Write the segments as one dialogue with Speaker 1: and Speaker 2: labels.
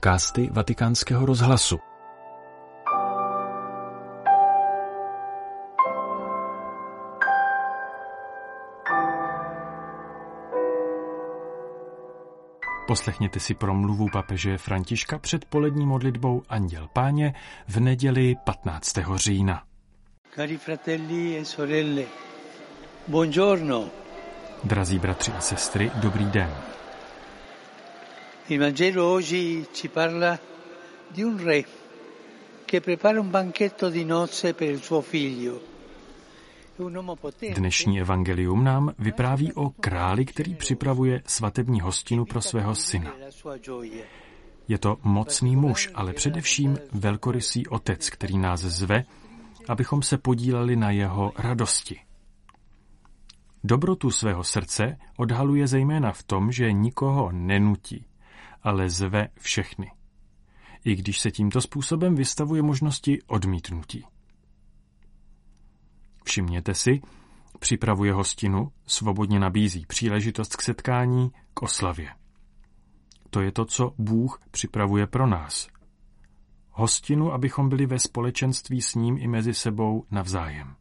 Speaker 1: podcasty Vatikánského rozhlasu. Poslechněte si promluvu papeže Františka před polední modlitbou Anděl Páně v neděli 15. října.
Speaker 2: Cari fratelli e sorelle, buongiorno.
Speaker 1: Drazí bratři a sestry, dobrý den.
Speaker 2: Il Vangelo oggi ci parla di un re che prepara un banchetto di nozze per il suo figlio.
Speaker 1: Dnešní evangelium nám vypráví o králi, který připravuje svatební hostinu pro svého syna. Je to mocný muž, ale především velkorysý otec, který nás zve, abychom se podíleli na jeho radosti. Dobrotu svého srdce odhaluje zejména v tom, že nikoho nenutí, ale zve všechny. I když se tímto způsobem vystavuje možnosti odmítnutí. Všimněte si, připravuje hostinu, svobodně nabízí příležitost k setkání, k oslavě. To je to, co Bůh připravuje pro nás. Hostinu, abychom byli ve společenství s ním i mezi sebou navzájem.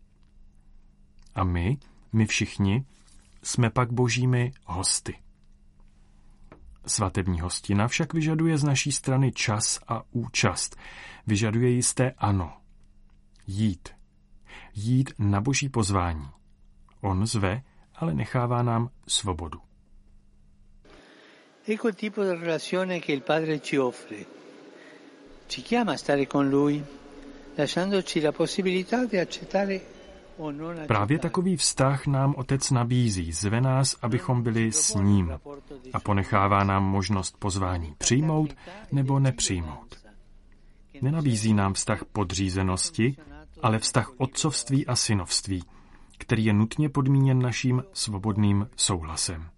Speaker 1: A my, my všichni, jsme pak božími hosty. Svatební hostina však vyžaduje z naší strany čas a účast. Vyžaduje jisté ano. Jít. Jít na boží pozvání. On zve, ale nechává nám svobodu.
Speaker 2: Ecco il tipo di relazione che il Padre ci offre. Ci chiama a stare con Lui, lasciandoci la possibilità di accettare
Speaker 1: Právě takový vztah nám Otec nabízí, zve nás, abychom byli s ním a ponechává nám možnost pozvání přijmout nebo nepřijmout. Nenabízí nám vztah podřízenosti, ale vztah otcovství a synovství, který je nutně podmíněn naším svobodným souhlasem.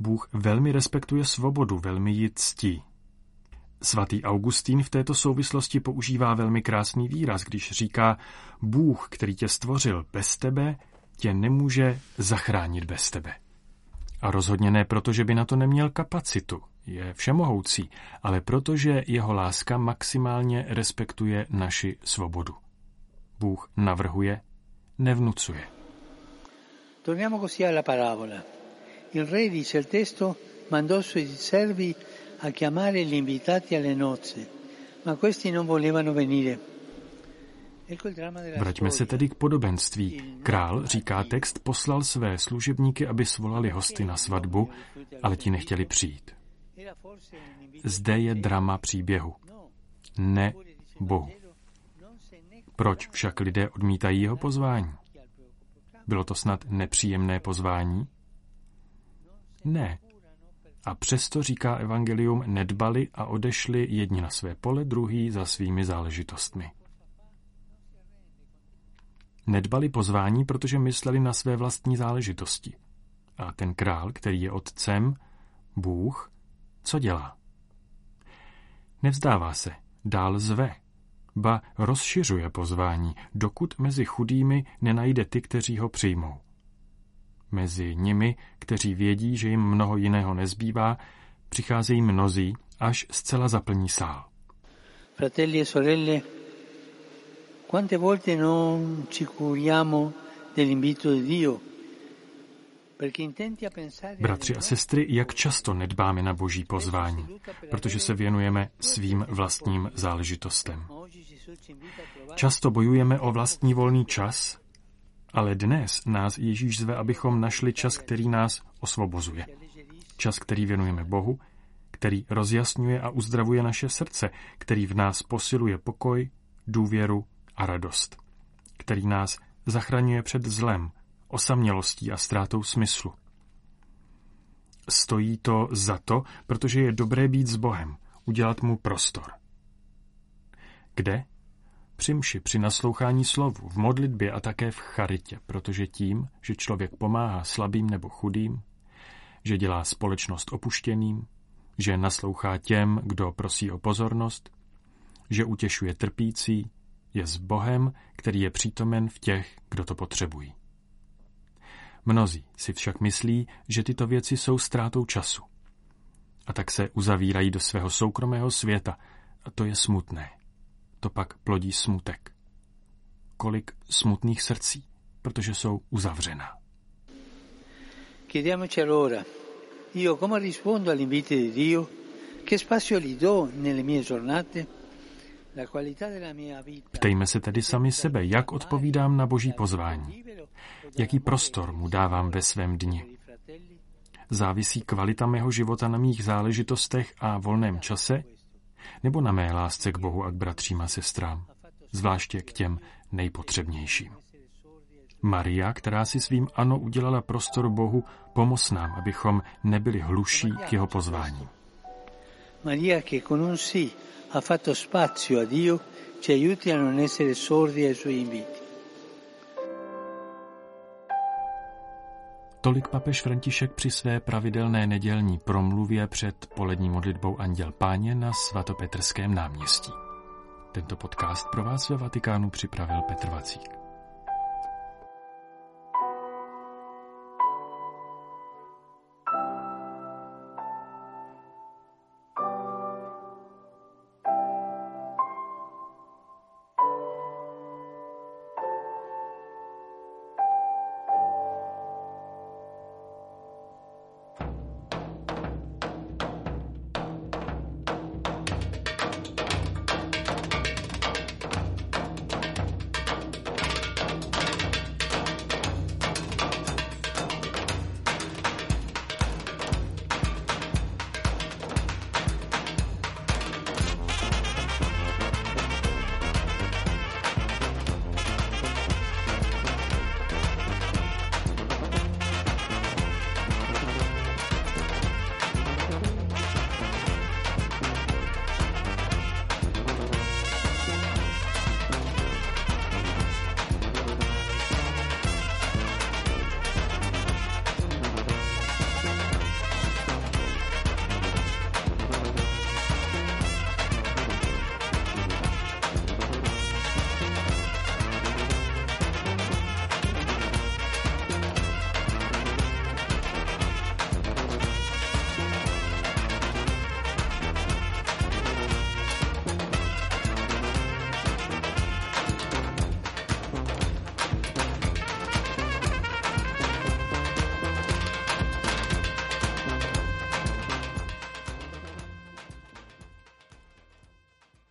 Speaker 1: Bůh velmi respektuje svobodu, velmi ji ctí. Svatý Augustín v této souvislosti používá velmi krásný výraz, když říká, Bůh, který tě stvořil bez tebe, tě nemůže zachránit bez tebe. A rozhodně ne proto, že by na to neměl kapacitu, je všemohoucí, ale protože jeho láska maximálně respektuje naši svobodu. Bůh navrhuje, nevnucuje.
Speaker 2: Torniamo così alla parabola. Il re, dice il testo, mandò suoi servi a chiamare gli invitati alle nozze, ma questi non volevano venire.
Speaker 1: Vraťme se tedy k podobenství. Král, říká text, poslal své služebníky, aby svolali hosty na svatbu, ale ti nechtěli přijít. Zde je drama příběhu. Ne Bohu. Proč však lidé odmítají jeho pozvání? Bylo to snad nepříjemné pozvání? Ne. A přesto, říká Evangelium, nedbali a odešli jedni na své pole, druhý za svými záležitostmi. Nedbali pozvání, protože mysleli na své vlastní záležitosti. A ten král, který je otcem, Bůh, co dělá? Nevzdává se, dál zve, ba rozšiřuje pozvání, dokud mezi chudými nenajde ty, kteří ho přijmou. Mezi nimi, kteří vědí, že jim mnoho jiného nezbývá, přicházejí mnozí, až zcela zaplní sál.
Speaker 2: Fratelli e sorelle, quante volte non ci curiamo dell'invito di Dio
Speaker 1: Bratři a sestry, jak často nedbáme na boží pozvání, protože se věnujeme svým vlastním záležitostem. Často bojujeme o vlastní volný čas, ale dnes nás Ježíš zve, abychom našli čas, který nás osvobozuje. Čas, který věnujeme Bohu, který rozjasňuje a uzdravuje naše srdce, který v nás posiluje pokoj, důvěru a radost, který nás zachraňuje před zlem, osamělostí a ztrátou smyslu. Stojí to za to, protože je dobré být s Bohem, udělat mu prostor. Kde? Při mši, při naslouchání slovu, v modlitbě a také v charitě, protože tím, že člověk pomáhá slabým nebo chudým, že dělá společnost opuštěným, že naslouchá těm, kdo prosí o pozornost, že utěšuje trpící, je s Bohem, který je přítomen v těch, kdo to potřebují. Mnozí si však myslí, že tyto věci jsou ztrátou času. A tak se uzavírají do svého soukromého světa. A to je smutné. To pak plodí smutek. Kolik smutných srdcí, protože jsou uzavřená.
Speaker 2: Chiediamoci allora, io come rispondo all'invito di Dio? Che spazio gli do nelle mie giornate?
Speaker 1: Ptejme se tedy sami sebe, jak odpovídám na boží pozvání. Jaký prostor mu dávám ve svém dni. Závisí kvalita mého života na mých záležitostech a volném čase, nebo na mé lásce k Bohu a k bratřím a sestrám, zvláště k těm nejpotřebnějším. Maria, která si svým ano udělala prostor Bohu, pomoz nám, abychom nebyli hluší k jeho pozvání.
Speaker 2: Maria, che con un sì ha fatto spazio a Dio, ci aiuti a non essere sordi ai suoi inviti.
Speaker 1: Tolik papež František při své pravidelné nedělní promluvě před polední modlitbou Anděl Páně na svatopetrském náměstí. Tento podcast pro vás ve Vatikánu připravil Petr Vacík.